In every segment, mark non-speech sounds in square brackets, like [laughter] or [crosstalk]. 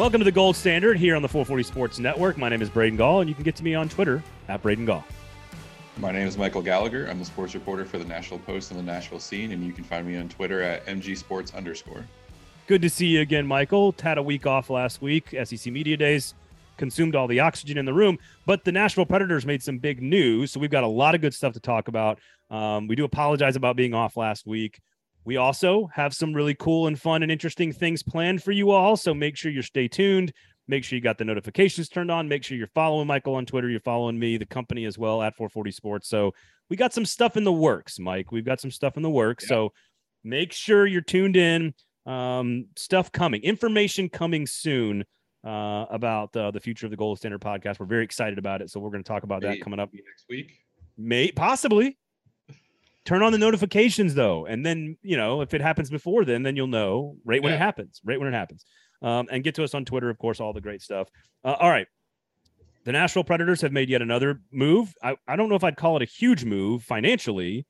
Welcome to the Gold Standard here on the 440 Sports Network. My name is Braden Gall, and you can get to me on Twitter at Braden Gall. My name is Michael Gallagher. I'm the sports reporter for the Nashville Post and the Nashville Scene, and you can find me on Twitter at mgsports underscore. Good to see you again, Michael. Had a week off last week, SEC Media Days, consumed all the oxygen in the room, but the Nashville Predators made some big news, so we've got a lot of good stuff to talk about. Um, we do apologize about being off last week. We also have some really cool and fun and interesting things planned for you all. So make sure you stay tuned. Make sure you got the notifications turned on. Make sure you're following Michael on Twitter. You're following me, the company as well at 440 Sports. So we got some stuff in the works, Mike. We've got some stuff in the works. Yeah. So make sure you're tuned in. Um, stuff coming, information coming soon uh, about uh, the future of the Gold Standard podcast. We're very excited about it. So we're going to talk about that coming up next week. May possibly, turn on the notifications though and then you know if it happens before then then you'll know right when yeah. it happens right when it happens. Um, and get to us on twitter of course all the great stuff. Uh, all right. The nashville predators have made yet another move. I, I don't know if i'd call it a huge move financially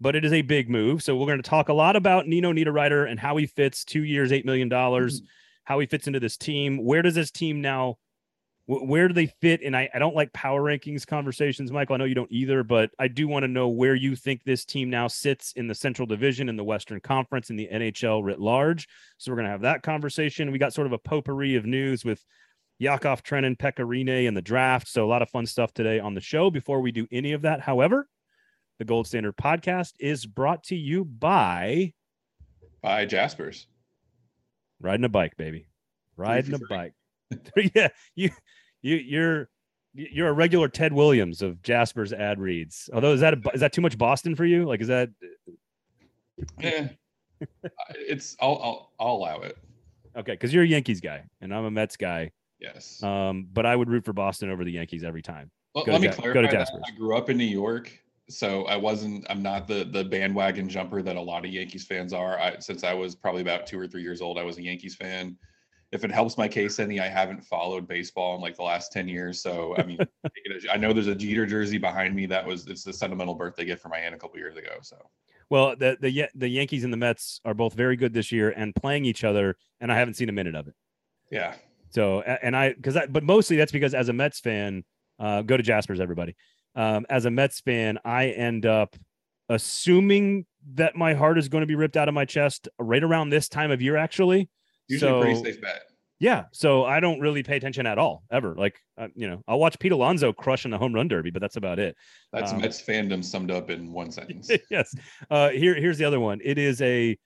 but it is a big move. So we're going to talk a lot about nino niederreiter and how he fits two years eight million dollars mm-hmm. how he fits into this team. Where does this team now where do they fit? And I, I don't like power rankings conversations, Michael. I know you don't either, but I do want to know where you think this team now sits in the Central Division, in the Western Conference, in the NHL writ large. So we're going to have that conversation. We got sort of a potpourri of news with Yakov Trenin, Pekka Rinne, and the draft. So a lot of fun stuff today on the show. Before we do any of that, however, the Gold Standard podcast is brought to you by by Jaspers. Riding a bike, baby. Riding a bike. [laughs] yeah, you you you're you're a regular Ted Williams of Jasper's ad reads. Although is that a, is that too much Boston for you? Like is that? Yeah, [laughs] it's I'll, I'll I'll allow it. Okay, because you're a Yankees guy and I'm a Mets guy. Yes. Um, but I would root for Boston over the Yankees every time. Well, let me ja- clarify. Go to Jasper's. I grew up in New York, so I wasn't. I'm not the the bandwagon jumper that a lot of Yankees fans are. I, since I was probably about two or three years old, I was a Yankees fan if it helps my case any, I haven't followed baseball in like the last 10 years. So, I mean, [laughs] I know there's a Jeter jersey behind me. That was, it's the sentimental birthday gift for my aunt a couple years ago. So, well, the, the, the Yankees and the Mets are both very good this year and playing each other. And I haven't seen a minute of it. Yeah. So, and I, cause I, but mostly that's because as a Mets fan, uh, go to Jasper's, everybody. Um, as a Mets fan, I end up assuming that my heart is going to be ripped out of my chest right around this time of year, actually. Usually so, pretty safe bet. Yeah, so I don't really pay attention at all ever. Like, uh, you know, I'll watch Pete Alonso crushing the home run derby, but that's about it. That's um, Mets fandom summed up in one sentence. [laughs] yes. Uh, here, here's the other one. It is a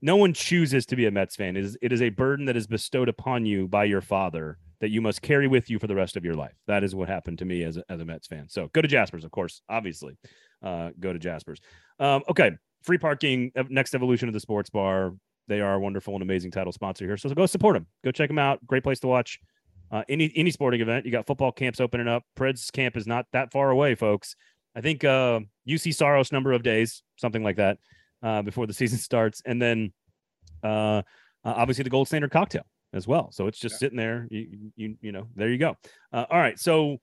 no one chooses to be a Mets fan. It is it is a burden that is bestowed upon you by your father that you must carry with you for the rest of your life. That is what happened to me as a, as a Mets fan. So go to Jasper's, of course, obviously. Uh, go to Jasper's. Um, okay, free parking. Next evolution of the sports bar. They are a wonderful and amazing title sponsor here. So go support them. Go check them out. Great place to watch uh, any any sporting event. You got football camps opening up. Preds camp is not that far away, folks. I think uh, Juuse Saros number of days, something like that, uh, before the [laughs] season starts, and then uh, uh, obviously the gold standard cocktail as well. So it's just yeah. sitting there. You, you you know there you go. Uh, all right, so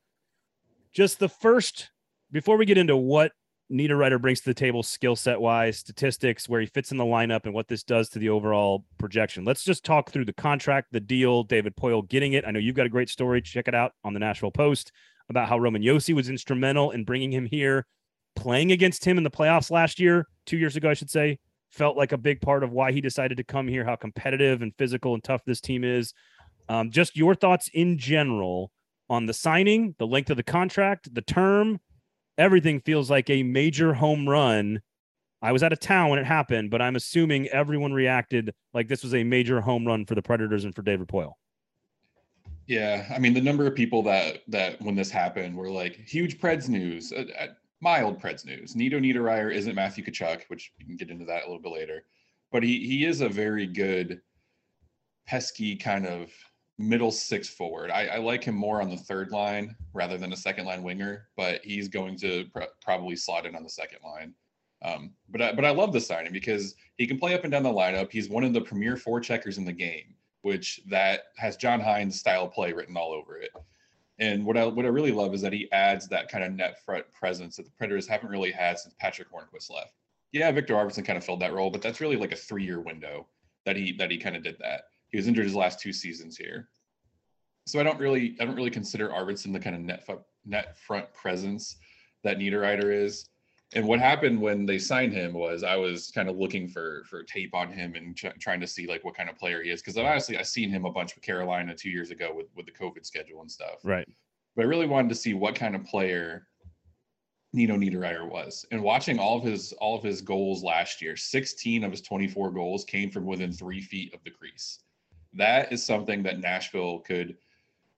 just the first before we get into what Niederreiter brings to the table skill set wise, statistics, where he fits in the lineup, and what this does to the overall projection. Let's just talk through the contract, the deal, David Poile getting it. I know you've got a great story. Check it out on the Nashville Post about how Roman Josi was instrumental in bringing him here, playing against him in the playoffs last year, two years ago, I should say. Felt like a big part of why he decided to come here, how competitive and physical and tough this team is. Um, just your thoughts in general on the signing, the length of the contract, the term, everything feels like a major home run. I was out of town when it happened, but I'm assuming everyone reacted like this was a major home run for the Predators and for David Poile. Yeah, I mean the number of people that that when this happened were like huge Preds news, uh, uh, mild Preds news. Nino Niederreiter isn't Matthew Tkachuk, which we can get into that a little bit later, but he he is a very good pesky kind of middle six forward. I, I, like him more on the third line rather than a second line winger, but he's going to pr- probably slot in on the second line. Um, but I, but I love the signing because he can play up and down the lineup. He's one of the premier forecheckers in the game, which that has John Hynes style play written all over it. And what I what I really love is that he adds that kind of net front presence that the Predators haven't really had since Patrick Hornqvist left. Yeah, Viktor Arvidsson kind of filled that role, but that's really like a three year window that he that he kind of did that. He was injured his last two seasons here. so I don't really I don't really consider Arvidsson the kind of net net front presence that Niederreiter is. And what happened when they signed him was I was kind of looking for for tape on him and ch- trying to see like what kind of player he is because honestly I seen him a bunch with Carolina two years ago with with the COVID schedule and stuff. Right. But I really wanted to see what kind of player Nino Niederreiter was. And watching all of his all of his goals last year, 16 of his 24 goals came from within three feet of the crease. That is something that Nashville could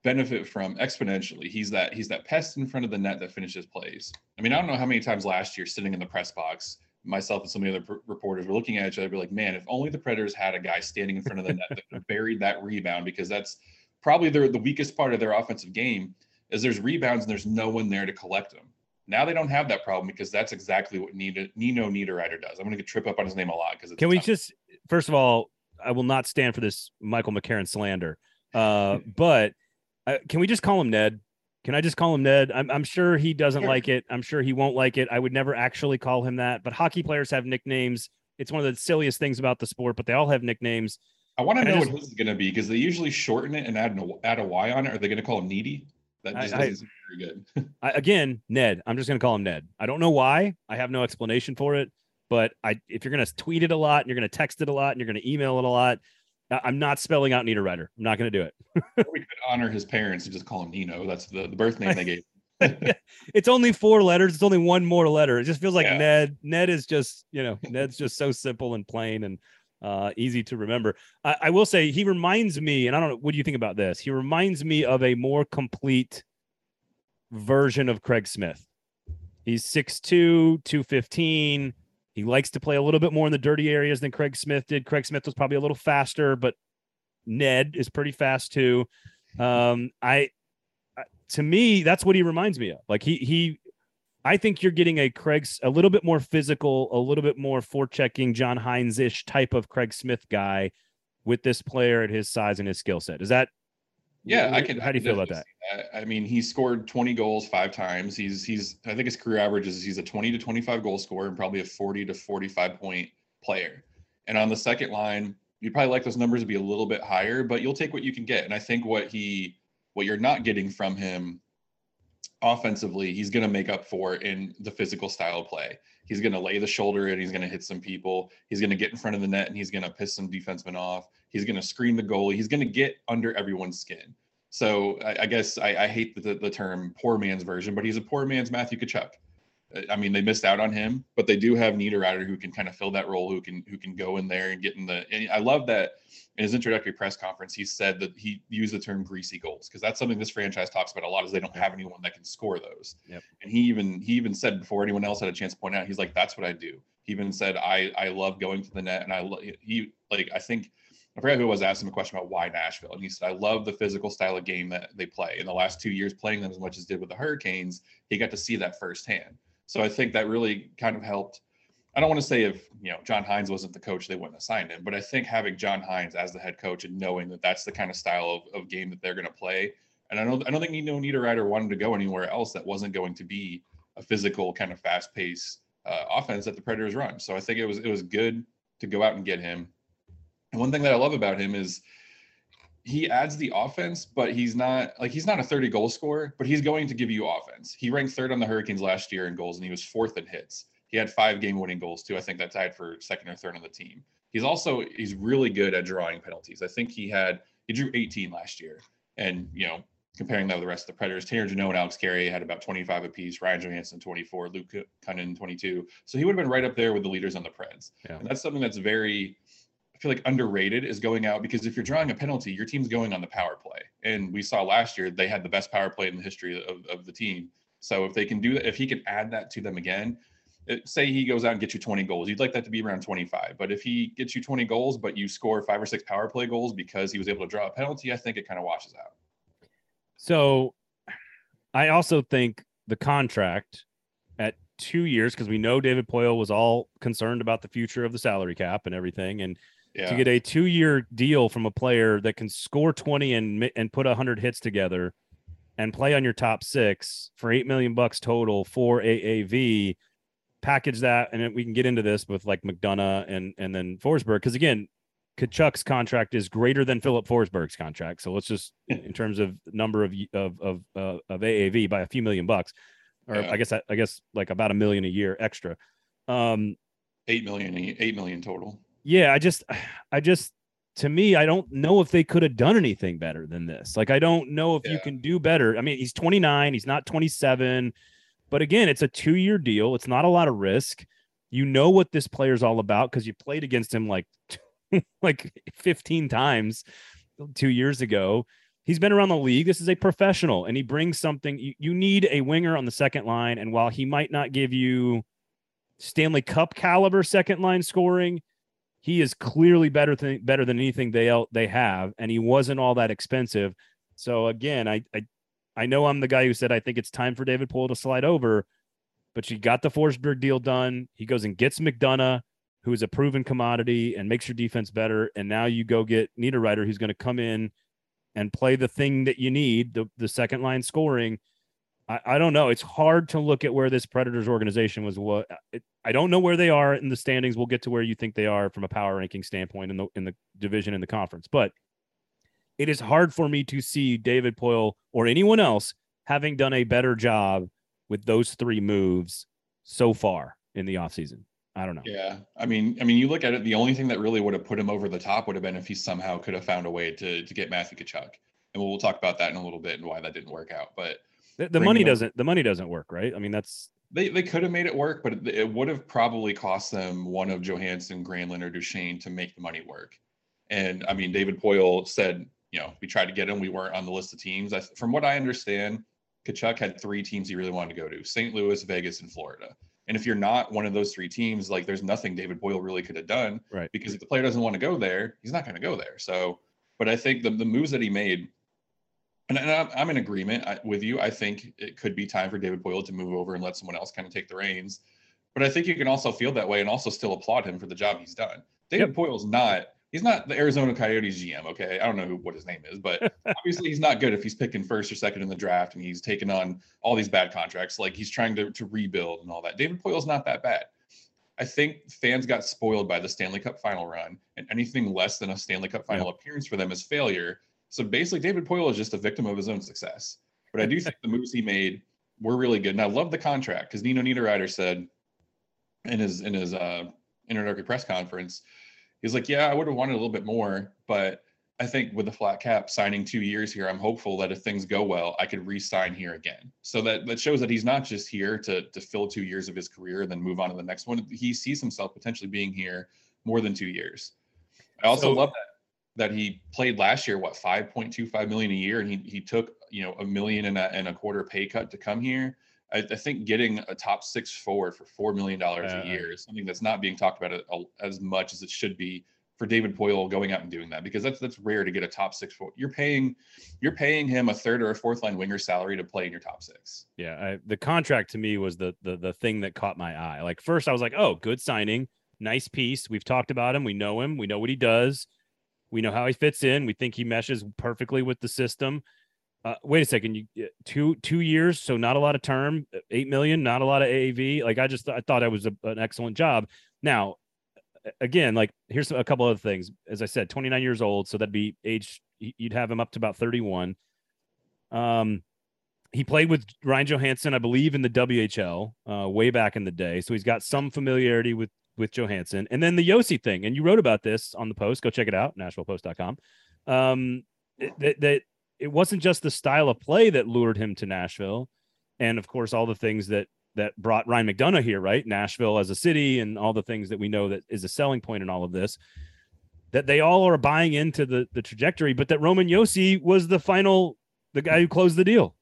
benefit from exponentially. He's that he's that pest in front of the net that finishes plays. I mean, I don't know how many times last year sitting in the press box, myself and some of the other reporters were looking at each other, be like, man, if only the Predators had a guy standing in front of the net that buried that rebound because that's probably their the weakest part of their offensive game is there's rebounds and there's no one there to collect them. Now they don't have that problem because that's exactly what Nino, Nino Niederreiter does. I'm going to trip up on his name a lot because can we just first of all, I will not stand for this Michael McCarron slander, uh, [laughs] but uh, can we just call him Ned? Can I just call him Ned? I'm, I'm sure he doesn't sure. like it. I'm sure he won't like it. I would never actually call him that. But hockey players have nicknames. It's one of the silliest things about the sport, but they all have nicknames. I want to know just, what his is going to be because they usually shorten it and add an, add a Y on it. Are they going to call him Needy? That just I, isn't very good. [laughs] I, again, Ned. I'm just going to call him Ned. I don't know why. I have no explanation for it. But I, if you're going to tweet it a lot and you're going to text it a lot and you're going to email it a lot, I'm not spelling out Niederreiter. I'm not going to do it. [laughs] we could honor his parents and just call him Nino. That's the, the birth name they gave. [laughs] [laughs] it's only four letters. It's only one more letter. It just feels like yeah. Ned. Ned is just, you know, Ned's just so simple and plain and uh, easy to remember. I, I, will say he reminds me, and I don't know, what do you think about this? He reminds me of a more complete version of Craig Smith. He's 6'2, 215 he likes to play a little bit more in the dirty areas than Craig Smith did. Craig Smith was probably a little faster, but Ned is pretty fast too. Um, I, to me, that's what he reminds me of. Like he he, I think you're getting a Craig's a little bit more physical, a little bit more forechecking John Hynes ish type of Craig Smith guy with this player at his size and his skill set. Is that yeah, I can. How do you feel about that? that? I mean, he scored 20 goals five times. He's he's I think his career average is he's a 20 to 25 goal scorer and probably a 40 to 45 point player. And on the second line, you'd probably like those numbers to be a little bit higher, but you'll take what you can get. And I think what he what you're not getting from him offensively, he's going to make up for in the physical style of play. He's going to lay the shoulder and He's going to hit some people. He's going to get in front of the net and he's going to piss some defensemen off. He's going to screen the goalie. He's going to get under everyone's skin. So I, I guess I, I hate the, the, term poor man's version, but he's a poor man's Matthew Tkachuk. I mean, they missed out on him, but they do have Niederreiter who can kind of fill that role, who can who can go in there and get in the. And I love that in his introductory press conference, he said that he used the term "greasy goals" because that's something this franchise talks about a lot. Is they don't have anyone that can score those. Yep. And he even he even said before anyone else had a chance to point out, he's like, "That's what I do." He even said, "I I love going to the net, and I love he like I think." I forgot who was asking him a question about why Nashville, and he said, "I love the physical style of game that they play. In the last two years, playing them as much as did with the Hurricanes, he got to see that firsthand." So I think that really kind of helped. I don't want to say if you know John Hynes wasn't the coach, they wouldn't have signed him, but I think having John Hynes as the head coach and knowing that that's the kind of style of, of game that they're going to play, and I don't I don't think Nino Niederreiter wanted to go anywhere else that wasn't going to be a physical kind of fast paced uh, offense that the Predators run. So I think it was it was good to go out and get him. And one thing that I love about him is he adds the offense, but he's not like he's not a 30 goal scorer, but he's going to give you offense. He ranked third on the Hurricanes last year in goals, and he was fourth in hits. He had five game winning goals too. I think that tied for second or third on the team. He's also he's really good at drawing penalties. I think he had he drew 18 last year, and you know comparing that with the rest of the Predators, Tanner Jeannot and Alex Carrier had about 25 apiece. Ryan Johansen 24, Luke Kunin 22. So he would have been right up there with the leaders on the Preds. Yeah. And that's something that's very feel like underrated is going out because if you're drawing a penalty, your team's going on the power play. And we saw last year they had the best power play in the history of, of the team. So if they can do that, if he can add that to them again, it, say he goes out and gets you 20 goals, you'd like that to be around 25. But if he gets you 20 goals, but you score five or six power play goals because he was able to draw a penalty, I think it kind of washes out. So I also think the contract at two years, because we know David Poile was all concerned about the future of the salary cap and everything. And yeah. to get a two year deal from a player that can score 20 and and put 100 hits together and play on your top six for 8 million bucks total for AAV package that and we can get into this with like McDonagh and and then Forsberg because again Tkachuk's contract is greater than Filip Forsberg's contract. So let's just in terms of number of of of uh, of AAV by a few million bucks, or Yeah. I guess I, I guess like about a million a year extra. Um, Eight million, eight million total. Yeah, I just, [sighs] I just, to me, I don't know if they could have done anything better than this. Like, I don't know if you can do better. I mean, he's 29, he's not 27, but again, it's a two year deal. It's not a lot of risk. You know what this player's all about because you played against him like, [laughs] like 15 times two years ago. He's been around the league. This is a professional, and he brings something. You, you need a winger on the second line, and while he might not give you Stanley Cup caliber second line scoring, he is clearly better than better than anything they they have, and he wasn't all that expensive. So again, I I I know I'm the guy who said I think it's time for David Poile to slide over, but you got the Forsberg deal done. He goes and gets McDonagh, who is a proven commodity and makes your defense better, and now you go get Niederreiter, who's going to come in and play the thing that you need, the the second line scoring. I, I don't know. It's hard to look at where this Predators organization was. What it, I don't know where they are in the standings. We'll get to where you think they are from a power ranking standpoint in the in the division in the conference, but it is hard for me to see David Poile or anyone else having done a better job with those three moves so far in the offseason. I don't know. Yeah, I mean, I mean, you look at it. The only thing that really would have put him over the top would have been if he somehow could have found a way to to get Matthew Tkachuk, and we'll, we'll talk about that in a little bit and why that didn't work out. But The, the money doesn't the money doesn't work, right? I mean, that's they they could have made it work, but it, it would have probably cost them one of Johansen, Granlund, or Duchene to make the money work. And I mean, David Poile said, you know, we tried to get him. We weren't on the list of teams. I, from what I understand, Tkachuk had three teams he really wanted to go to: St. Louis, Vegas, and Florida. And if you're not one of those three teams, like there's nothing David Poile really could have done. Right. Because if the player doesn't want to go there, he's not going to go there. So, but I think the, the moves that he made, and, and I'm, I'm in agreement with you. I think it could be time for David Poile to move over and let someone else kind of take the reins. But I think you can also feel that way and also still applaud him for the job he's done. David Poile's not. He's not the Arizona Coyotes GM. Okay, I don't know who, what his name is, but [laughs] obviously he's not good if he's picking first or second in the draft and he's taking on all these bad contracts. Like he's trying to, to rebuild and all that. David Poile's not that bad. I think fans got spoiled by the Stanley Cup final run, and anything less than a Stanley Cup final appearance for them is failure. So basically, David Poile is just a victim of his own success. But I do think the moves he made were really good, and I love the contract because Nino Niederreiter said in his in his uh, introductory press conference, he's like, "Yeah, I would have wanted a little bit more, but I think with the flat cap signing two years here, I'm hopeful that if things go well, I could re-sign here again. So that that shows that he's not just here to to fill two years of his career and then move on to the next one. He sees himself potentially being here more than two years. I also So- love that that he played last year, what 5.25 million a year, and he he took you know a million and a, and a quarter pay cut to come here. I, I think getting a top six forward for four million dollars Uh, a year is something that's not being talked about a- a- as much as it should be for David Poile going out and doing that because that's that's rare to get a top six. For, you're paying you're paying him a third or a fourth line winger salary to play in your top six. Yeah, I, the contract to me was the the the thing that caught my eye. Like first, I was like, "Oh, good signing, nice piece." We've talked about him. We know him. We know what he does. We know how he fits in. We think he meshes perfectly with the system. Uh, wait a second, you uh, two two years, so not a lot of term, uh, eight million, not a lot of AAV. Like I just I thought I was a, an excellent job. Now, again, like here's a couple other things. As I said, 29 years old, so that'd be age. You'd have him up to about 31. Um, he played with Ryan Johansen, I believe, in the WHL uh, way back in the day. So he's got some familiarity with with Johansen. And then the Josi thing, and you wrote about this on the post. Go check it out, NashvillePost.com. Um, that, that it wasn't just the style of play that lured him to Nashville, and of course all the things that that brought Ryan McDonagh here, right? Nashville as a city, and all the things that we know that is a selling point in all of this. That they all are buying into the the trajectory, but that Roman Josi was the final, the guy who closed the deal.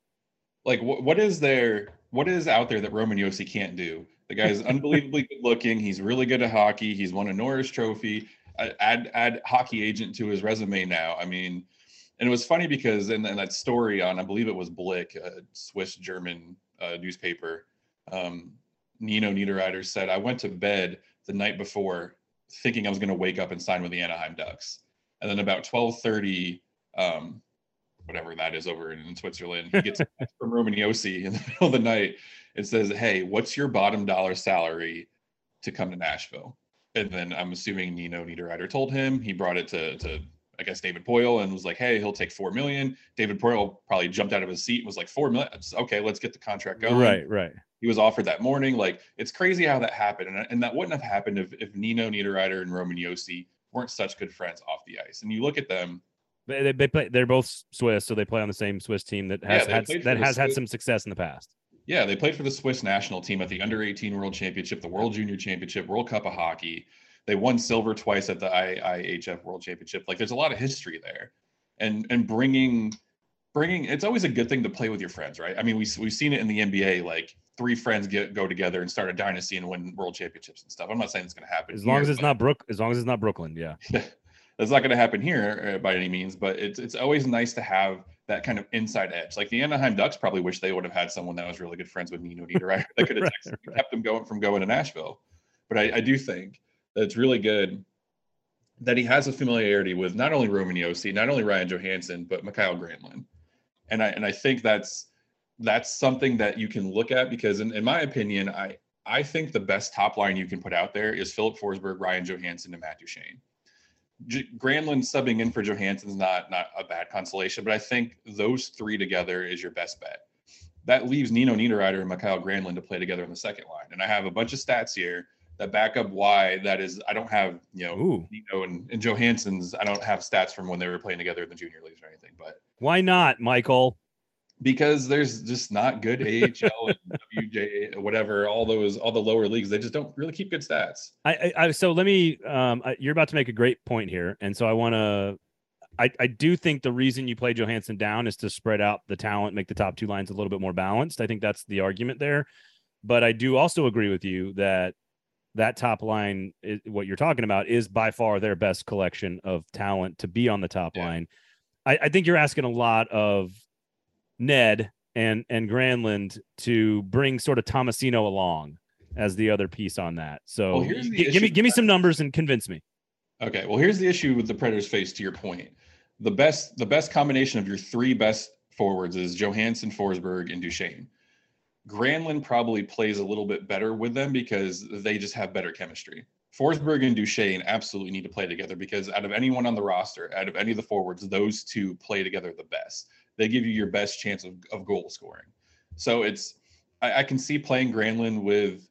Like what is there? What is out there that Roman Josi can't do? The guy's unbelievably good looking. He's really good at hockey. He's won a Norris Trophy. Add add hockey agent to his resume now. I mean, and it was funny because in, in that story on I believe it was Blick, a Swiss German uh, newspaper, um, Nino Niederreiter said, "I went to bed the night before thinking I was going to wake up and sign with the Anaheim Ducks, and then about twelve thirty, um, whatever that is over in, in Switzerland, he gets from Roman Josi in the [laughs] middle of the night. and says, "Hey, what's your bottom dollar salary to come to Nashville?" and then I'm assuming Nino Niederreiter told him he brought it to to I guess David Poile and was like, hey, he'll take four million. David Poile probably jumped out of his seat and was like, four million. Okay, let's get the contract going. Right, right. He was offered that morning. Like it's crazy how that happened, and, and that wouldn't have happened if, if Nino Niederreiter and Roman Josi weren't such good friends off the ice. And you look at them. They, they play. They're both Swiss, so they play on the same Swiss team that has Yeah, had, that has had some success in the past. Yeah, they played for the Swiss national team at the Under 18 World Championship, the World Junior Championship, World Cup of Hockey. They won silver twice at the IIHF World Championship. Like there's a lot of history there. And and bringing bringing it's always a good thing to play with your friends, right? I mean, we we've seen it in the NBA like three friends get go together and start a dynasty and win world championships and stuff. I'm not saying it's going to happen As long here, as it's but- not Brook, as long as it's not Brooklyn, yeah. [laughs] that's not going to happen here uh, by any means, but it's it's always nice to have that kind of inside edge. Like the Anaheim Ducks probably wish they would have had someone that was really good friends with Nino Niederreiter that could have [laughs] Right, right. kept them going from going to Nashville. But I, I do think that it's really good that he has a familiarity with not only Roman Josi, not only Ryan Johansen, but Mikael Granlund. And I and I think that's that's something that you can look at because in, in my opinion, I I think the best top line you can put out there is Filip Forsberg, Ryan Johansen, and Matt Duchene. J- Granlund subbing in for Johansen's not not a bad consolation, but I think those three together is your best bet. That leaves Nino Niederreiter and Mikael Granlund to play together in the second line. And I have a bunch of stats here that back up why that is. I don't have you know Ooh, Nino and, and Johansen's. I don't have stats from when they were playing together in the junior leagues or anything, but why not, Michael? Because there's just not good AHL and WJ whatever all those all the lower leagues they just don't really keep good stats. I, I, I so let me. Um, I, you're about to make a great point here, and so I want to. I, I do think the reason you play Johansen down is to spread out the talent, make the top two lines a little bit more balanced. I think that's the argument there. But I do also agree with you that that top line, is, what you're talking about, is by far their best collection of talent to be on the top Yeah. line. I, I think you're asking a lot of Ned and and Granlund to bring sort of Tomasino along as the other piece on that. So Well, here's the gi- give me give me some numbers and convince me. Okay, well here's the issue with the Predators face to your point. The best the best combination of your three best forwards is Johansen, Forsberg, and Duchene. Granlund probably plays a little bit better with them because they just have better chemistry. Forsberg and Duchene absolutely need to play together because out of anyone on the roster, out of any of the forwards, those two play together the best. They give you your best chance of, of goal scoring. So it's I, I can see playing Granlund with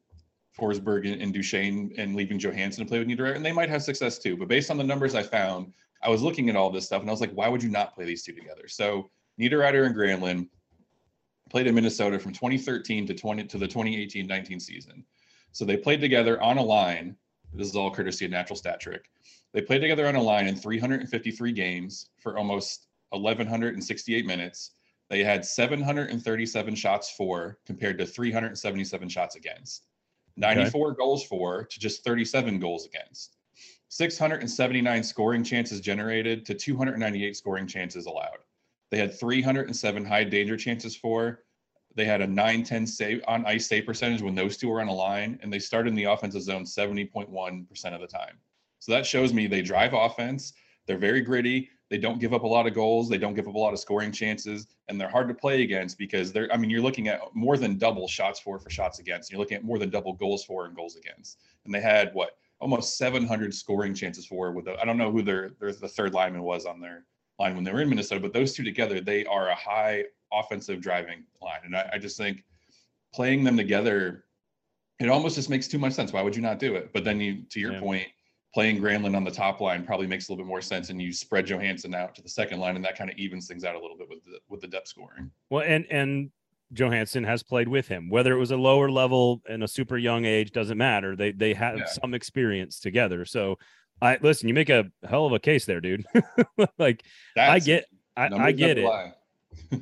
Forsberg and, and Duchene and leaving Johansen to play with Niederreiter, and they might have success too. But based on the numbers I found, I was looking at all this stuff and I was like, why would you not play these two together? So Niederreiter and Granlund played in Minnesota from 2013 to 20 to the 2018-19 season. So they played together on a line. This is all courtesy of Natural Stat Trick. They played together on a line in 353 games for almost 1,168 minutes. They had 737 shots for compared to 377 shots against. 94 goals for to just 37 goals against. 679 scoring chances generated to 298 scoring chances allowed. They had 307 high danger chances for. They had a 910 save on ice save percentage when those two were on a line, and they started in the offensive zone 70.1% of the time. So that shows me they drive offense. They're very gritty. They don't give up a lot of goals. They don't give up a lot of scoring chances, and they're hard to play against because they're. I mean, you're looking at more than double shots for for shots against. You're looking at more than double goals for and goals against. And they had what almost 700 scoring chances for. With the, I don't know who their, their the third lineman was on their line when they were in Minnesota, but those two together, they are a high offensive driving line, and I, I just think playing them together, it almost just makes too much sense. Why would you not do it? But then you, to your Yeah. point, playing Granlund on the top line probably makes a little bit more sense, and you spread Johansen out to the second line, and that kind of evens things out a little bit with the with the depth scoring. Well, and and Johansen has played with him, whether it was a lower level in a super young age, doesn't matter. They they have Yeah. some experience together. So, I listen. You make a hell of a case there, dude. [laughs] like I get, I, I get it.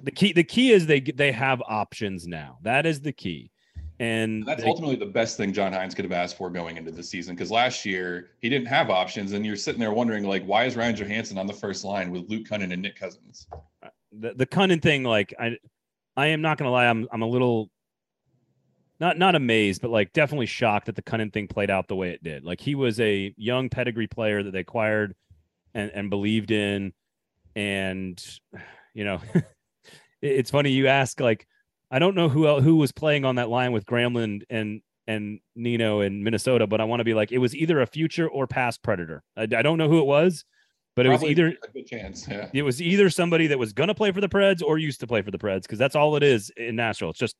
The key, the key is they they have options now. That is the key. And And that's they- ultimately the best thing John Hynes could have asked for going into the season because last year he didn't have options, and you're sitting there wondering like, why is Ryan Johansen on the first line with Luke Kunin and Nick Cousins? Uh, the the Kunin thing, like I, I am not gonna lie, I'm I'm a little not not amazed, but like definitely shocked that the Kunin thing played out the way it did. Like he was a young pedigree player that they acquired and and believed in, and [sighs] you know, [laughs] it- it's funny you ask like I don't know who el who was playing on that line with Granlund and and Nino in Minnesota, but I want to be like it was either a future or past Predator. I, I don't know who it was, but it was either a good chance. Yeah. it was either somebody that was going to play for the Preds or used to play for the Preds because that's all it is in Nashville. It's just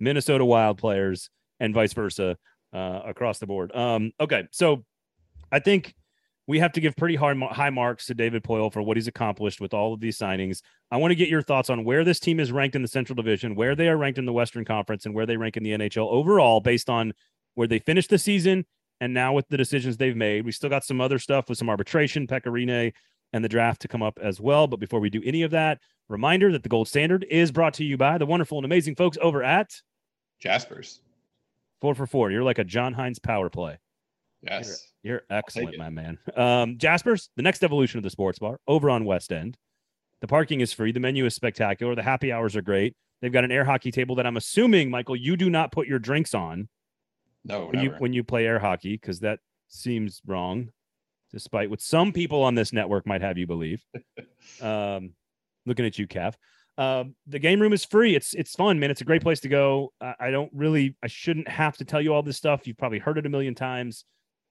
Minnesota Wild players and vice versa uh, across the board. Um, okay, so I think we have to give pretty hard, high marks to David Poile for what he's accomplished with all of these signings. I want to get your thoughts on where this team is ranked in the Central Division, where they are ranked in the Western Conference, and where they rank in the NHL overall based on where they finished the season and now with the decisions they've made. We still got some other stuff with some arbitration, Pekka Rinne, and the draft to come up as well. But before we do any of that, reminder that the gold standard is brought to you by the wonderful and amazing folks over at Jaspers. Four for four. You're like a John Hynes power play. Yes. You're, you're excellent, my man. Um, Jaspers, the next evolution of the sports bar over on West End. The parking is free. The menu is spectacular. The happy hours are great. They've got an air hockey table that I'm assuming, Michael, you do not put your drinks on. No, when you when you play air hockey, because that seems wrong, despite what some people on this network might have you believe. [laughs] um, looking at you, Kev. Um, the game room is free. It's it's fun, man. It's a great place to go. I, I don't really, I shouldn't have to tell you all this stuff. You've probably heard it a million times.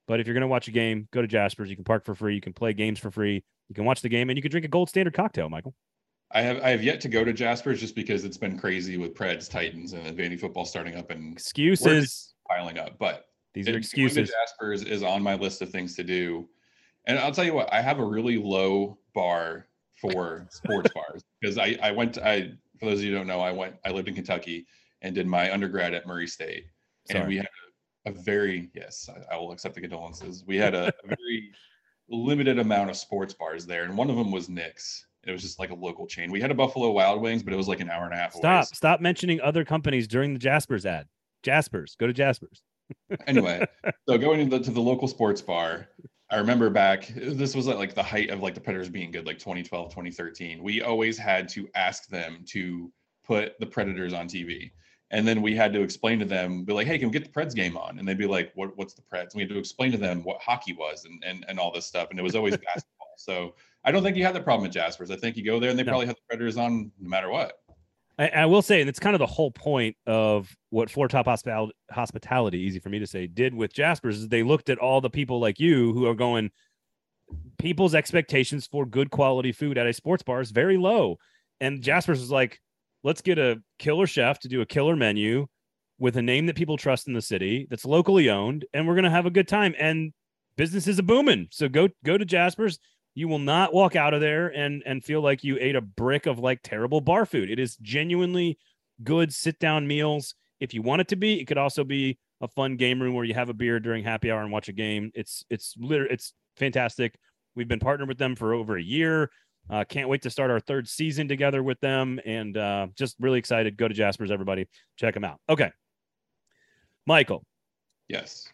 But if you're going to watch a game, go to Jasper's. You can park for free. You can play games for free. You can watch the game, and you can drink a gold standard cocktail, Michael. I have I have yet to go to Jasper's just because it's been crazy with Preds, Titans, and Vandy football starting up and excuses piling up. But these are excuses. Jasper's is on my list of things to do, and I'll tell you what, I have a really low bar for [laughs] sports bars because I I went to, I for those of you who don't know I went I lived in Kentucky and did my undergrad at Murray State, and we had a, very yes I, I, will accept the condolences. We had a, a very limited amount of sports bars there, and one of them was Nick's. It was just like a local chain. We had a Buffalo Wild Wings, but it was like an hour and a half. Stop! Away. Stop mentioning other companies during the Jaspers ad. Jaspers, go to Jaspers. [laughs] anyway, so going into the, to the local sports bar, I remember back, this was like the height of like the Predators being good, like 2012, 2013. We always had to ask them to put the Predators on TV. And then we had to explain to them, be like, hey, can we get the Preds game on? And they'd be like, what, what's the Preds? And we had to explain to them what hockey was and, and, and all this stuff. And it was always [laughs] basketball. So I don't think you had the problem at Jaspers. I think you go there and they no. probably have the Predators on no matter what. I, I, will say, and it's kind of the whole point of what Floor Top Hospital, Hospitality, easy for me to say, did with Jaspers is they looked at all the people like you who are going, people's expectations for good quality food at a sports bar is very low. And Jaspers was like, let's get a killer chef to do a killer menu with a name that people trust in the city that's locally owned, and we're gonna have a good time. And business is a booming. So go go to Jaspers you will not walk out of there and and feel like you ate a brick of like terrible bar food. It is genuinely good sit down meals. If you want it to be, it could also be a fun game room where you have a beer during happy hour and watch a game. It's it's literally it's fantastic. We've been partnered with them for over a year. Uh, can't wait to start our third season together with them, and uh, just really excited. Go to Jasper's, everybody, check them out. Okay, Michael. Yes.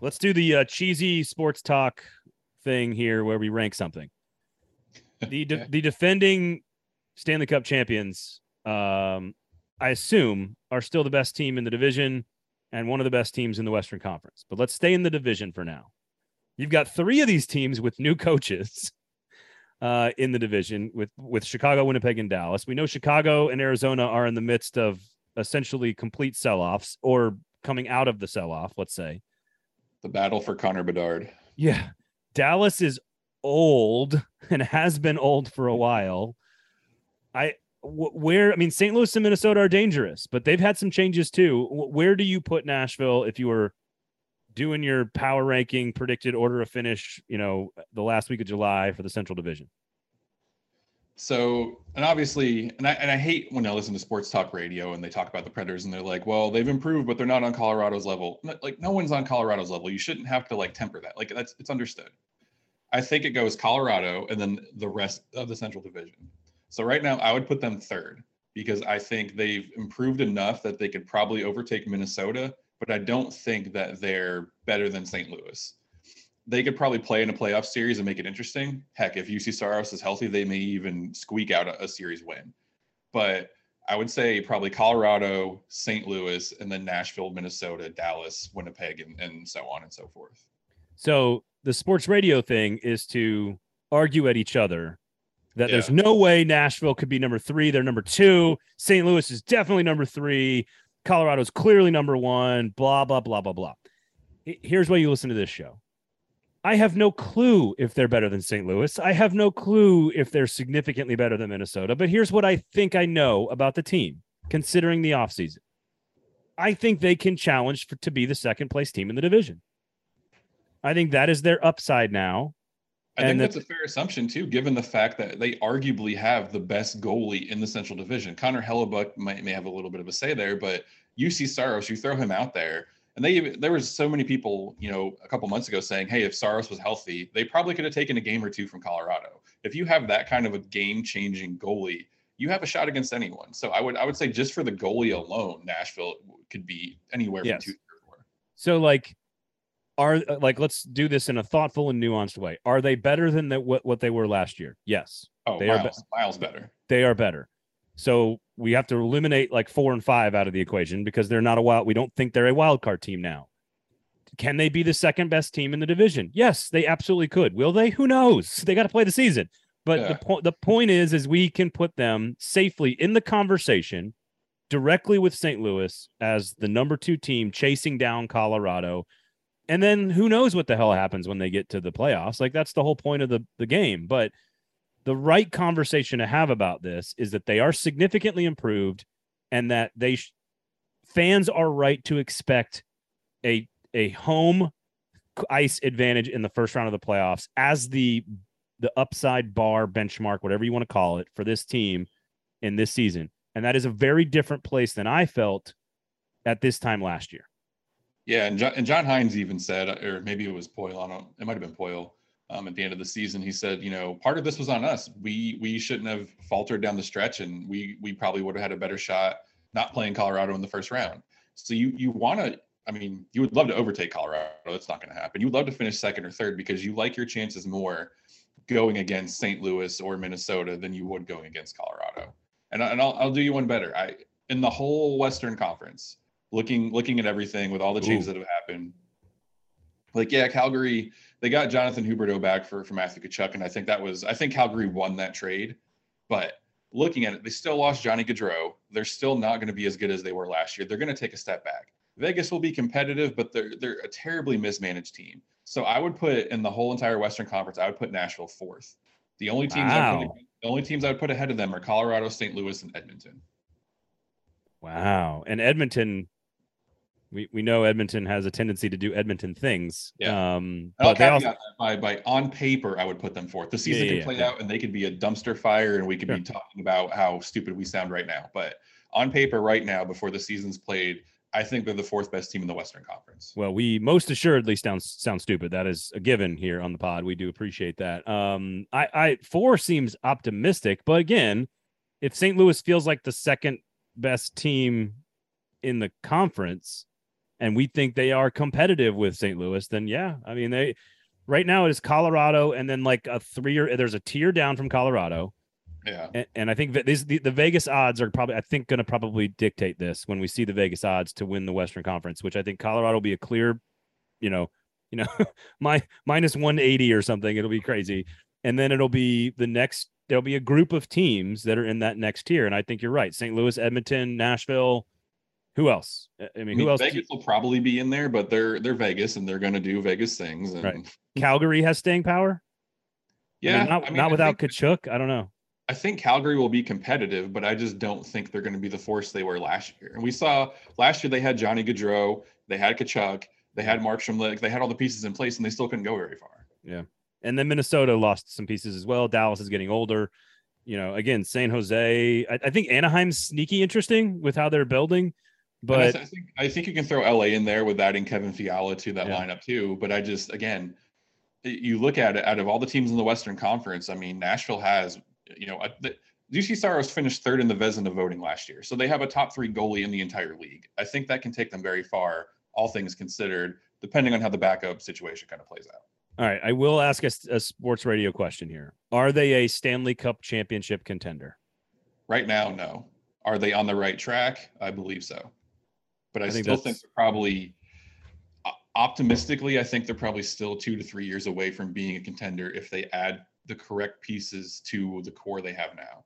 Let's do the uh, cheesy sports talk thing here where we rank something. [laughs] The de- the defending Stanley Cup champions, um, I assume, are still the best team in the division and one of the best teams in the Western Conference. But let's stay in the division for now. You've got three of these teams with new coaches uh, in the division with with Chicago, Winnipeg, and Dallas. We know Chicago and Arizona are in the midst of essentially complete sell-offs or coming out of the sell-off. Let's say the battle for Connor Bedard. Yeah, Dallas is old and has been old for a while. I where I mean St. Louis and Minnesota are dangerous, but they've had some changes too. Where do you put Nashville if you were doing your power ranking predicted order of finish, you know, the last week of July for the Central Division? So, and obviously, and I, and I hate when I listen to sports talk radio and they talk about the Predators and they're like, well, they've improved, but they're not on Colorado's level. Like, no one's on Colorado's level. You shouldn't have to like temper that. Like, that's it's understood. I think it goes Colorado and then the rest of the Central Division. So right now, I would put them third because I think they've improved enough that they could probably overtake Minnesota, but I don't think that they're better than St. Louis they could probably play in a playoff series and make it interesting. Heck, if Juuse Saros is healthy, they may even squeak out a, a series win. But I would say probably Colorado, St. Louis, and then Nashville, Minnesota, Dallas, Winnipeg, and, and so on and so forth. So the sports radio thing is to argue at each other that yeah. there's no way Nashville could be number three. They're number two. St. Louis is definitely number three. Colorado's clearly number one, blah, blah, blah, blah, blah. Here's why you listen to this show. I have no clue if they're better than St. Louis. I have no clue if they're significantly better than Minnesota. But here's what I think I know about the team, considering the offseason. I think they can challenge for, to be the second place team in the division. I think that is their upside now. I think that's a fair assumption too, given the fact that they arguably have the best goalie in the Central Division. Connor Hellebuyck might may have a little bit of a say there, but Juuse Saros, you throw him out there, and they there was so many people, you know, a couple months ago saying, "Hey, if Saros was healthy, they probably could have taken a game or two from Colorado." If you have that kind of a game-changing goalie, you have a shot against anyone. So I would I would say just for the goalie alone, Nashville could be anywhere yes. from two or four. So like are uh, like let's do this in a thoughtful and nuanced way. Are they better than the, what what they were last year? Yes. Oh, they miles, are be- miles better. They are better. So we have to eliminate like four and five out of the equation because they're not a wild. We don't think they're a wild card team now. Can they be the second best team in the division? Yes, they absolutely could. Will they? Who knows? [laughs] They got to play the season. But yeah. the point the point is is we can put them safely in the conversation directly with St. Louis as the number 2 team chasing down Colorado and then who knows what the hell happens when they get to the playoffs. Like that's the whole point of the the game. But the right conversation to have about this is that they are significantly improved and that they sh- fans are right to expect a a home ice advantage in the first round of the playoffs as the the upside bar benchmark whatever you want to call it for this team in this season. And that is a very different place than I felt at this time last year yeah, and John, and John Hynes even said, or maybe it was Poile. I don't. It might have been Poile. Um, at the end of the season, he said, you know, part of this was on us. We we shouldn't have faltered down the stretch, and we we probably would have had a better shot not playing Colorado in the first round. So you you want to. I mean, you would love to overtake Colorado. That's not going to happen. You would love to finish second or third because you like your chances more going against St. Louis or Minnesota than you would going against Colorado. And, and I'll, I'll do you one better. I in the whole Western Conference, looking looking at everything with all the changes Ooh. that have happened. Like, yeah, Calgary, they got Jonathan Huberdeau back for, for Matthew Tkachuk, and I think that was I think Calgary won that trade. But looking at it, they still lost Johnny Gaudreau. They're still not going to be as good as they were last year. They're going to take a step back. Vegas will be competitive, but they're they're a terribly mismanaged team. So I would put in the whole entire Western Conference, I would put Nashville fourth. The only teams wow. I put, the only teams I would put ahead of them are Colorado, St. Louis, and Edmonton. Wow. And Edmonton we, we know Edmonton has a tendency to do Edmonton things. Yeah. Um, but they also, by, by on paper, I would put them forth. The season yeah, yeah, can play yeah. out and they could be a dumpster fire and we could sure. be talking about how stupid we sound right now. But on paper, right now, before the season's played, I think they're the fourth best team in the Western Conference. Well, we most assuredly sound sound stupid. That is a given here on the pod. We do appreciate that. Um, I, I four seems optimistic, but again, if St. Louis feels like the second best team in the conference, and we think they are competitive with St. Louis, then yeah, I mean they right now it is Colorado and then like a three or there's a tier down from Colorado. Yeah. And, and I think that these the, the Vegas odds are probably I think going to probably dictate this when we see the Vegas odds to win the Western Conference, which I think Colorado will be a clear, you know, you know, [laughs] my minus 180 or something. It'll be crazy. And then it'll be the next there'll be a group of teams that are in that next tier and I think you're right. St. Louis, Edmonton, Nashville, who else? I mean, I mean who else? Vegas you... will probably be in there, but they're they're Vegas and they're going to do Vegas things. And... Right. Calgary has staying power. Yeah, I mean, not, I mean, not without think, Tkachuk. I don't know. I think Calgary will be competitive, but I just don't think they're going to be the force they were last year. And we saw last year they had Johnny Gaudreau, they had Tkachuk, they had Mark Schmlick, they had all the pieces in place, and they still couldn't go very far. Yeah, and then Minnesota lost some pieces as well. Dallas is getting older. You know, again, San Jose. I, I think Anaheim's sneaky interesting with how they're building. But I, think I think you can throw LA in there with adding Kevin Fiala to that yeah. lineup too. But I just again, you look at it out of all the teams in the Western Conference. I mean, Nashville has you know a, the, Saros finished third in the Vezina voting last year, so they have a top three goalie in the entire league. I think that can take them very far, all things considered, depending on how the backup situation kind of plays out. All right, I will ask a, a sports radio question here: Are they a Stanley Cup championship contender? Right now, no. Are they on the right track? I believe so but I, I think still think they're probably optimistically, I think they're probably still two to three years away from being a contender if they add the correct pieces to the core they have now.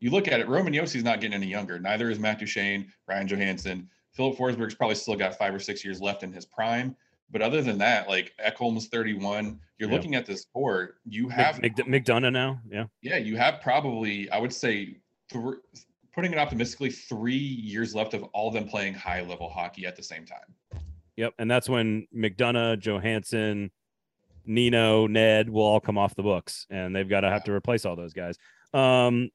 You look at it, Roman Josi's not getting any younger. Neither is Matt Duchene, Ryan Johansen. Filip Forsberg's probably still got five or six years left in his prime. But other than that, like Ekholm's 31, you're Yeah. looking at this core. You have Mc, Mc, McDonagh now. Yeah. yeah, you have probably, I would say, th- putting it optimistically, three years left of all of them playing high level hockey at the same time. Yep. And that's when McDonagh, Johansen, Nino, Ned will all come off the books and they've got to have to replace all those guys. Um,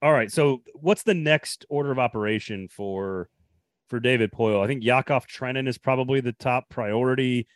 all right. So what's the next order of operation for for David Poile? I think Yakov Trenin is probably the top priority.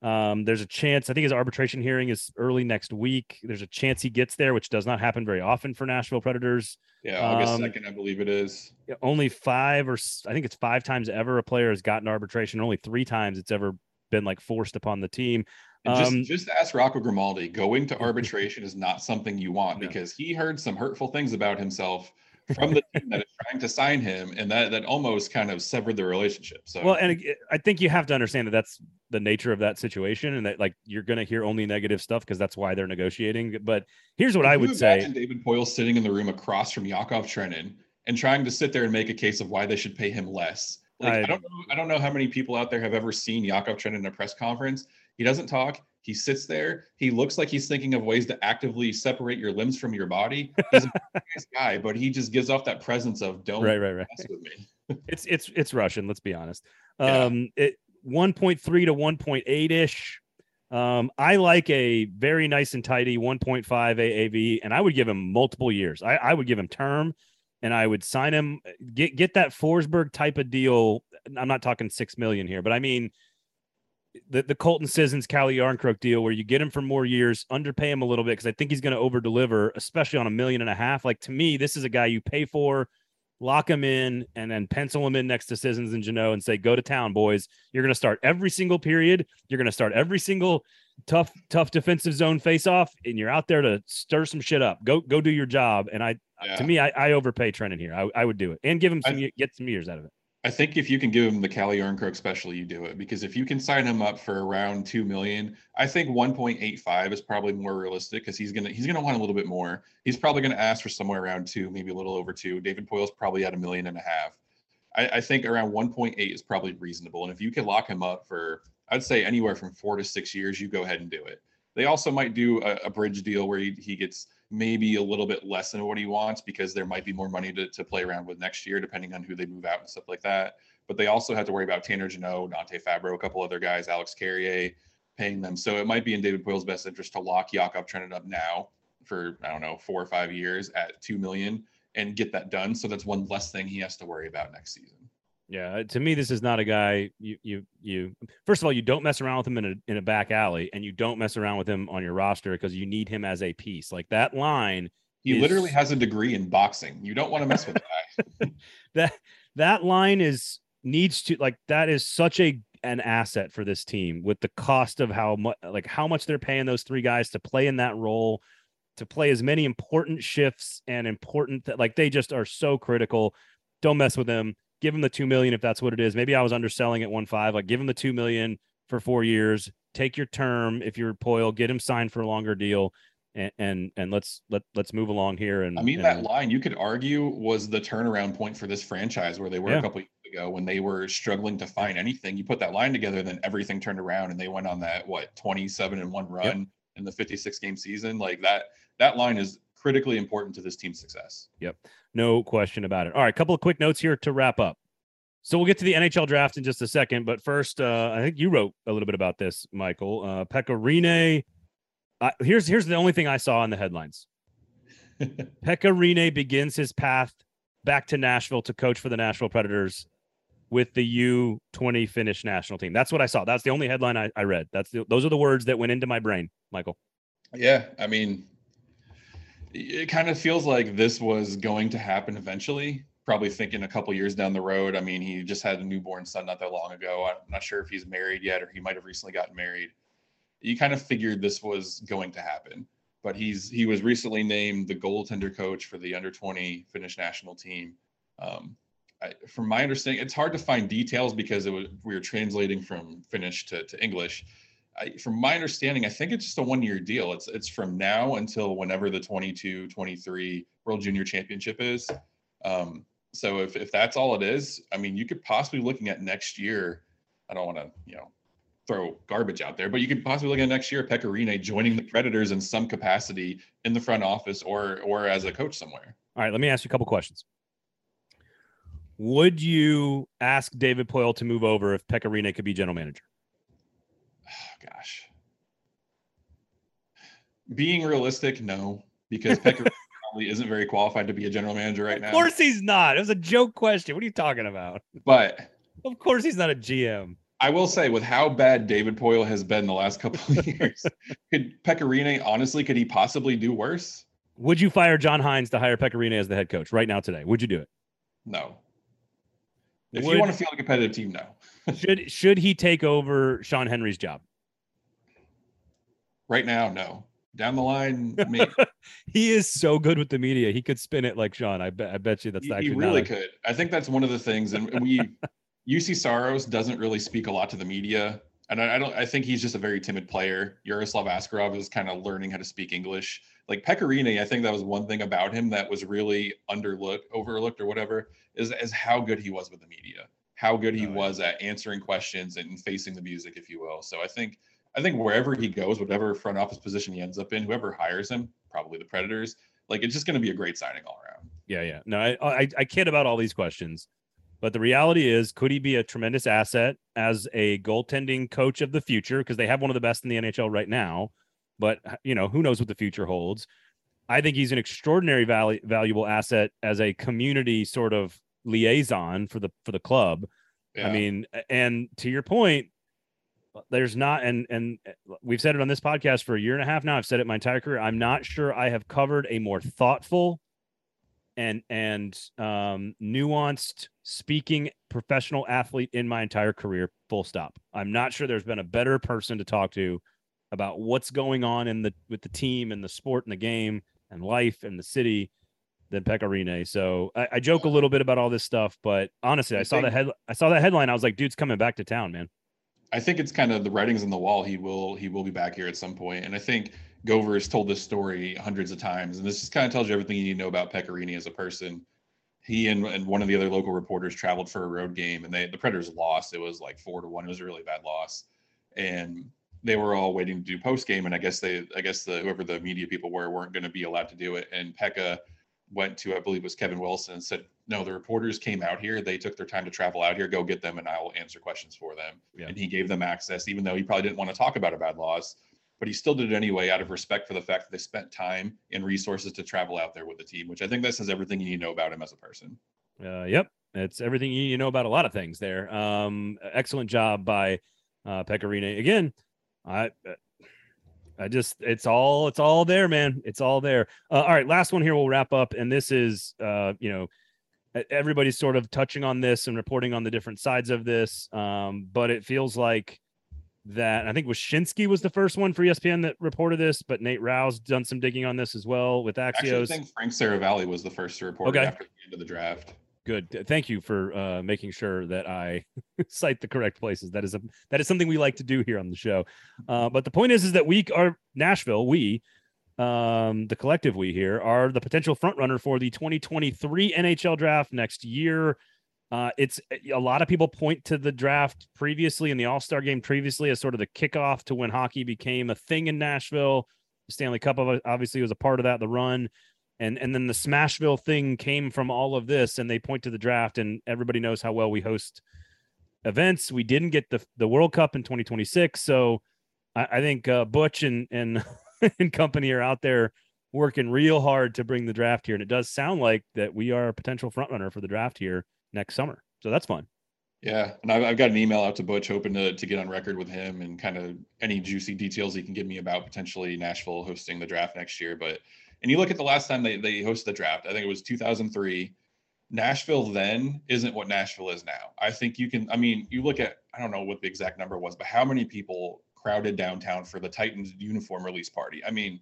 Um, there's a chance, I think his arbitration hearing is early next week. There's a chance he gets there, which does not happen very often for Nashville Predators. Yeah, August Um, 2nd, I believe it is. Yeah, only five or I think it's five times ever a player has gotten arbitration. Only three times it's ever been like forced upon the team. And just, Um, just ask Rocco Grimaldi. Going to [laughs] arbitration is not something you want No. because he heard some hurtful things about himself from the team that is trying to sign him, and that that almost kind of severed the relationship. So Well, and uh, I think you have to understand that that's the nature of that situation, and that like you're going to hear only negative stuff because that's why they're negotiating. But here's what Could I would say: David Poile sitting in the room across from Yakov Trenin and trying to sit there and make a case of why they should pay him less. Like I, I- don't know, I don't know how many people out there have ever seen Yakov Trenin in a press conference. He doesn't talk. He sits there. He looks like he's thinking of ways to actively separate your limbs from your body. He's a [laughs] nice guy, but he just gives off that presence of don't right, right, right. mess with me. [laughs] It's it's it's Russian. Let's be honest. Yeah. Um, it 1.3 to 1.8 ish. Um, I like a very nice and tidy 1.5 AAV, and I would give him multiple years. I, I would give him term, and I would sign him. Get get that Forsberg type of deal. I'm not talking six million here, but I mean the the Colton Sissons, Calle Jarnkrok deal, where you get him for more years, underpay him a little bit because I think he's going to over deliver, especially on a million and a half. Like to me, this is a guy you pay for lock him in and then pencil him in next to Sissons and Jeannot and say, go to town, boys. You're going to start every single period. You're going to start every single tough, tough defensive zone face off, and you're out there to stir some shit up. Go, go do your job. And I, Yeah. to me, I, I overpay Trenin here. I, I would do it and give him some, ye- get some years out of it. I think if you can give him the Calle Jarnkrok special, you do it because if you can sign him up for around two million, I think 1.85 is probably more realistic because he's gonna he's gonna want a little bit more. He's probably gonna ask for somewhere around two, maybe a little over two. David Poile's probably at a million and a half. I, I think around 1.8 is probably reasonable, and if you can lock him up for, I'd say anywhere from four to six years, you go ahead and do it. They also might do a, a bridge deal where he, he gets maybe a little bit less than what he wants because there might be more money to, to play around with next year, depending on who they move out and stuff like that. But they also have to worry about Tanner Jeannot, Dante Fabbro, a couple other guys, Alex Carrier, paying them. So it might be in David Poile's best interest to lock Yakov Trenin up now for I don't know four or five years at two million and get that done. So that's one less thing he has to worry about next season. Yeah, uh, to me, this is not a guy you you you. First of all, you don't mess around with him in a in a back alley, and you don't mess around with him on your roster because you need him as a piece. Like that line, He Is- literally has a degree in boxing. You don't want to mess with guy. [laughs] that that line is needs to like that is such a an asset for this team with the cost of how much like how much they're paying those three guys to play in that role to play as many important shifts and important that like they just are so critical don't mess with them give him the 2 million if that's what it is maybe i was underselling at 1.5 like give him the 2 million for 4 years take your term if you're Poile get him signed for a longer deal and and, and let's let let's move along here and I mean, and- that line you could argue was the turnaround point for this franchise where they were Yeah. a couple years ago when they were struggling to find anything. You put that line together, then everything turned around and they went on that what 27 and one run in the 56 game season. Like that, that line is critically important to this team's success. Yep. No question about it. All right, a couple of quick notes here to wrap up. So we'll get to the NHL draft in just a second, but first, uh, I think you wrote a little bit about this, Michael. Uh, Pekka Rinne. Uh, here's here's the only thing I saw in the headlines. [laughs] Pekka Rinne begins his path back to Nashville to coach for the Nashville Predators with the U20 Finnish national team. That's what I saw. That's the only headline I, I read. That's the, those are the words that went into my brain, Michael. Yeah, I mean, it kind of feels like this was going to happen eventually. Probably thinking a couple years down the road. I mean, he just had a newborn son not that long ago. I'm not sure if he's married yet, or he might have recently gotten married. You kind of figured this was going to happen, but he's he was recently named the goaltender coach for the under 20 Finnish national team. Um, I, from my understanding, it's hard to find details because it was we were translating from Finnish to, to English. I, from my understanding, I think it's just a one year deal. It's it's from now until whenever the 22 23 World Junior Championship is. Um, So if if that's all it is, I mean, you could possibly looking at next year. I don't want to, you know, throw garbage out there, but you could possibly look at next year Pekka Rinne joining the Predators in some capacity in the front office or or as a coach somewhere. All right, let me ask you a couple questions. Would you ask David Poile to move over if Pekka Rinne could be general manager? Oh, gosh. Being realistic, no, because Pekka [laughs] probably isn't very qualified to be a general manager right now. Of course he's not. It was a joke question. What are you talking about? But of course he's not a GM. I will say, with how bad David Poile has been the last couple of [laughs] years, could Pekka Rinne honestly could he possibly do worse? Would you fire John Hynes to hire Pekka Rinne as the head coach right now today? Would you do it? No. If Would- you want to feel a competitive team, no. [laughs] should should he take over Sean Henry's job? Right now, no. Down the line, [laughs] maybe. He is so good with the media. He could spin it like Sean. I bet. I bet you that's he, actually he really could. I think that's one of the things, and we [laughs] Juuse Saros doesn't really speak a lot to the media, and I, I don't. I think he's just a very timid player. Yaroslav Askarov is kind of learning how to speak English. Like Pekka Rinne, I think that was one thing about him that was really underlooked, overlooked, or whatever, is is how good he was with the media, how good he Oh, yeah. was at answering questions and facing the music, if you will. So I think. I think wherever he goes, whatever front office position he ends up in, whoever hires him, probably the Predators, like it's just going to be a great signing all around. Yeah, yeah. No, I, I I kid about all these questions, but the reality is, could he be a tremendous asset as a goaltending coach of the future? Because they have one of the best in the NHL right now, but you know who knows what the future holds. I think he's an extraordinary val- valuable asset as a community sort of liaison for the for the club. I mean, and to your point, there's not, and and we've said it on this podcast for a year and a half now. I've said it my entire career. I'm not sure I have covered a more thoughtful and and um, nuanced speaking professional athlete in my entire career. Full stop. I'm not sure there's been a better person to talk to about what's going on in the with the team and the sport and the game and life and the city than Pekka Rinne. So I, I joke a little bit about all this stuff, but honestly, I I saw the head I saw that headline. I was like, dude's coming back to town, man. I think it's kind of the writings on the wall. He will he will be back here at some point. point, and I think Gover has told this story hundreds of times, and this just kind of tells you everything you need to know about Pekka Rinne as a person. He and, and one of the other local reporters traveled for a road game, and they the Predators lost. It was like four to one. It was a really bad loss, and they were all waiting to do post game, and I guess they I guess the whoever the media people were weren't going to be allowed to do it, and Pekka went to I believe it was Kevin Wilson and said, "No, the reporters came out here. They took their time to travel out here. Go get them, and I will answer questions for them." Yeah. And he gave them access, even though he probably didn't want to talk about a bad loss, but he still did it anyway out of respect for the fact that they spent time and resources to travel out there with the team. Which I think that says everything you need to know about him as a person. Uh, yep, it's everything you need to know about a lot of things there. Um, excellent job by uh. Again, I, I just it's all it's all there, man. It's all there. Uh, all right, last one here. We'll wrap up, and this is uh, you know everybody's sort of touching on this and reporting on the different sides of this, um, but it feels like that. I think Wyshynski was the first one for ESPN that reported this, but Nate Rau's done some digging on this as well with Axios. Actually, I think Frank Seravalli was the first to report Okay. it after the end of the draft. Good. Thank you for uh, making sure that I [laughs] cite the correct places. That is a that is something we like to do here on the show. Uh, but the point is, is that we are Nashville. We, um, the collective we here, are the potential front runner for the 2023 NHL draft next year. Uh, it's a lot of people point to the draft previously in the All Star game previously as sort of the kickoff to when hockey became a thing in Nashville. The Stanley Cup obviously was a part of that. The run, and and then the Smashville thing came from all of this, and they point to the draft, and everybody knows how well we host events. We didn't get the the World Cup in 2026, so I, I think uh, Butch and and [laughs] and company are out there working real hard to bring the draft here, and it does sound like that we are a potential front runner for the draft here next summer. So that's fun. Yeah, and I've, I've got an email out to Butch hoping to to get on record with him and kind of any juicy details he can give me about potentially Nashville hosting the draft next year. But and you look at the last time they they hosted the draft, I think it was 2003. Nashville then isn't what Nashville is now. I think you can. I mean, you look at I don't know what the exact number was, but how many people crowded downtown for the Titans uniform release party? I mean,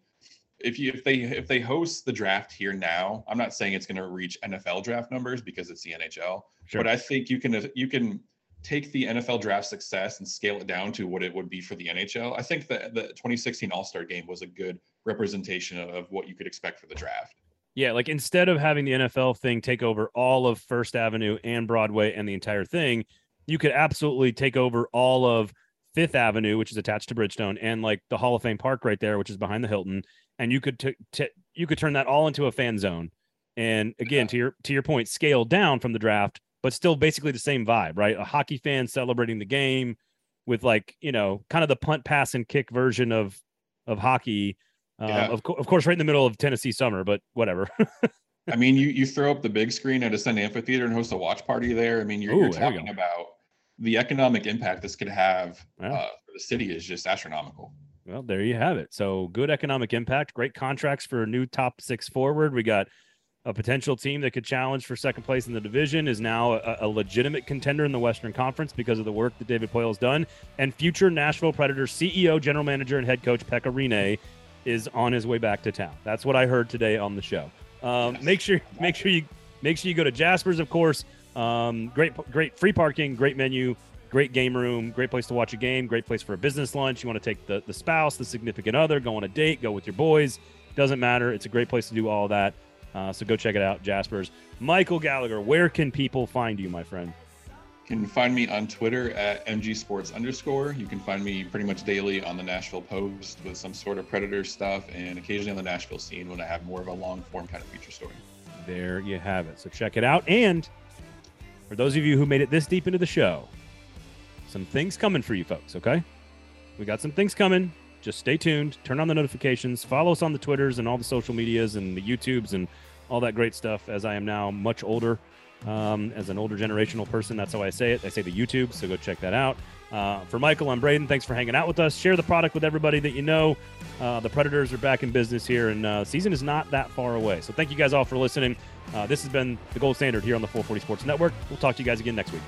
if you if they if they host the draft here now, I'm not saying it's going to reach NFL draft numbers because it's the NHL. Sure. But I think you can you can take the NFL draft success and scale it down to what it would be for the NHL. I think that the 2016 All Star Game was a good representation of what you could expect for the draft. Yeah, like instead of having the NFL thing take over all of First Avenue and Broadway and the entire thing, you could absolutely take over all of Fifth Avenue, which is attached to Bridgestone, and like the Hall of Fame Park right there, which is behind the Hilton, and you could t- t- you could turn that all into a fan zone. And again, yeah. to your to your point, scale down from the draft, but still basically the same vibe, right? A hockey fan celebrating the game with like you know kind of the punt, pass, and kick version of of hockey. Um, yeah. of, co- of course, right in the middle of Tennessee summer, but whatever. [laughs] I mean, you you throw up the big screen at Ascend Amphitheater and host a watch party there. I mean, you're, Ooh, you're talking about the economic impact this could have uh, for the city is just astronomical. Well, there you have it. So good economic impact, great contracts for a new top six forward. We got a potential team that could challenge for second place in the division is now a, a, legitimate contender in the Western Conference because of the work that David Poile has done. And future Nashville Predators CEO, general manager, and head coach Pekka Rinne is on his way back to town. That's what I heard today on the show. Um, yes. Make sure, make sure you, make sure you go to Jasper's, of course. Um, great, great free parking, great menu, great game room, great place to watch a game, great place for a business lunch. You want to take the, the spouse, the significant other, go on a date, go with your boys. Doesn't matter. It's a great place to do all that. Uh, so go check it out, Jasper's. Michael Gallagher, where can people find you, my friend? You can find me on Twitter at MG Sports underscore. You can find me pretty much daily on the Nashville Post with some sort of Predator stuff and occasionally on the Nashville scene when I have more of a long form kind of feature story. There you have it. So check it out. And for those of you who made it this deep into the show, some things coming for you folks, okay? We got some things coming. Just stay tuned, turn on the notifications, follow us on the Twitters and all the social medias and the YouTubes and all that great stuff. As I am now much older, um, as an older generational person, that's how I say it. I say the YouTube, so go check that out. Uh, for Michael, I'm Braden. Thanks for hanging out with us. Share the product with everybody that you know. Uh, the Predators are back in business here, and uh, season is not that far away. So thank you guys all for listening. Uh, this has been the gold standard here on the 440 Sports Network. We'll talk to you guys again next week.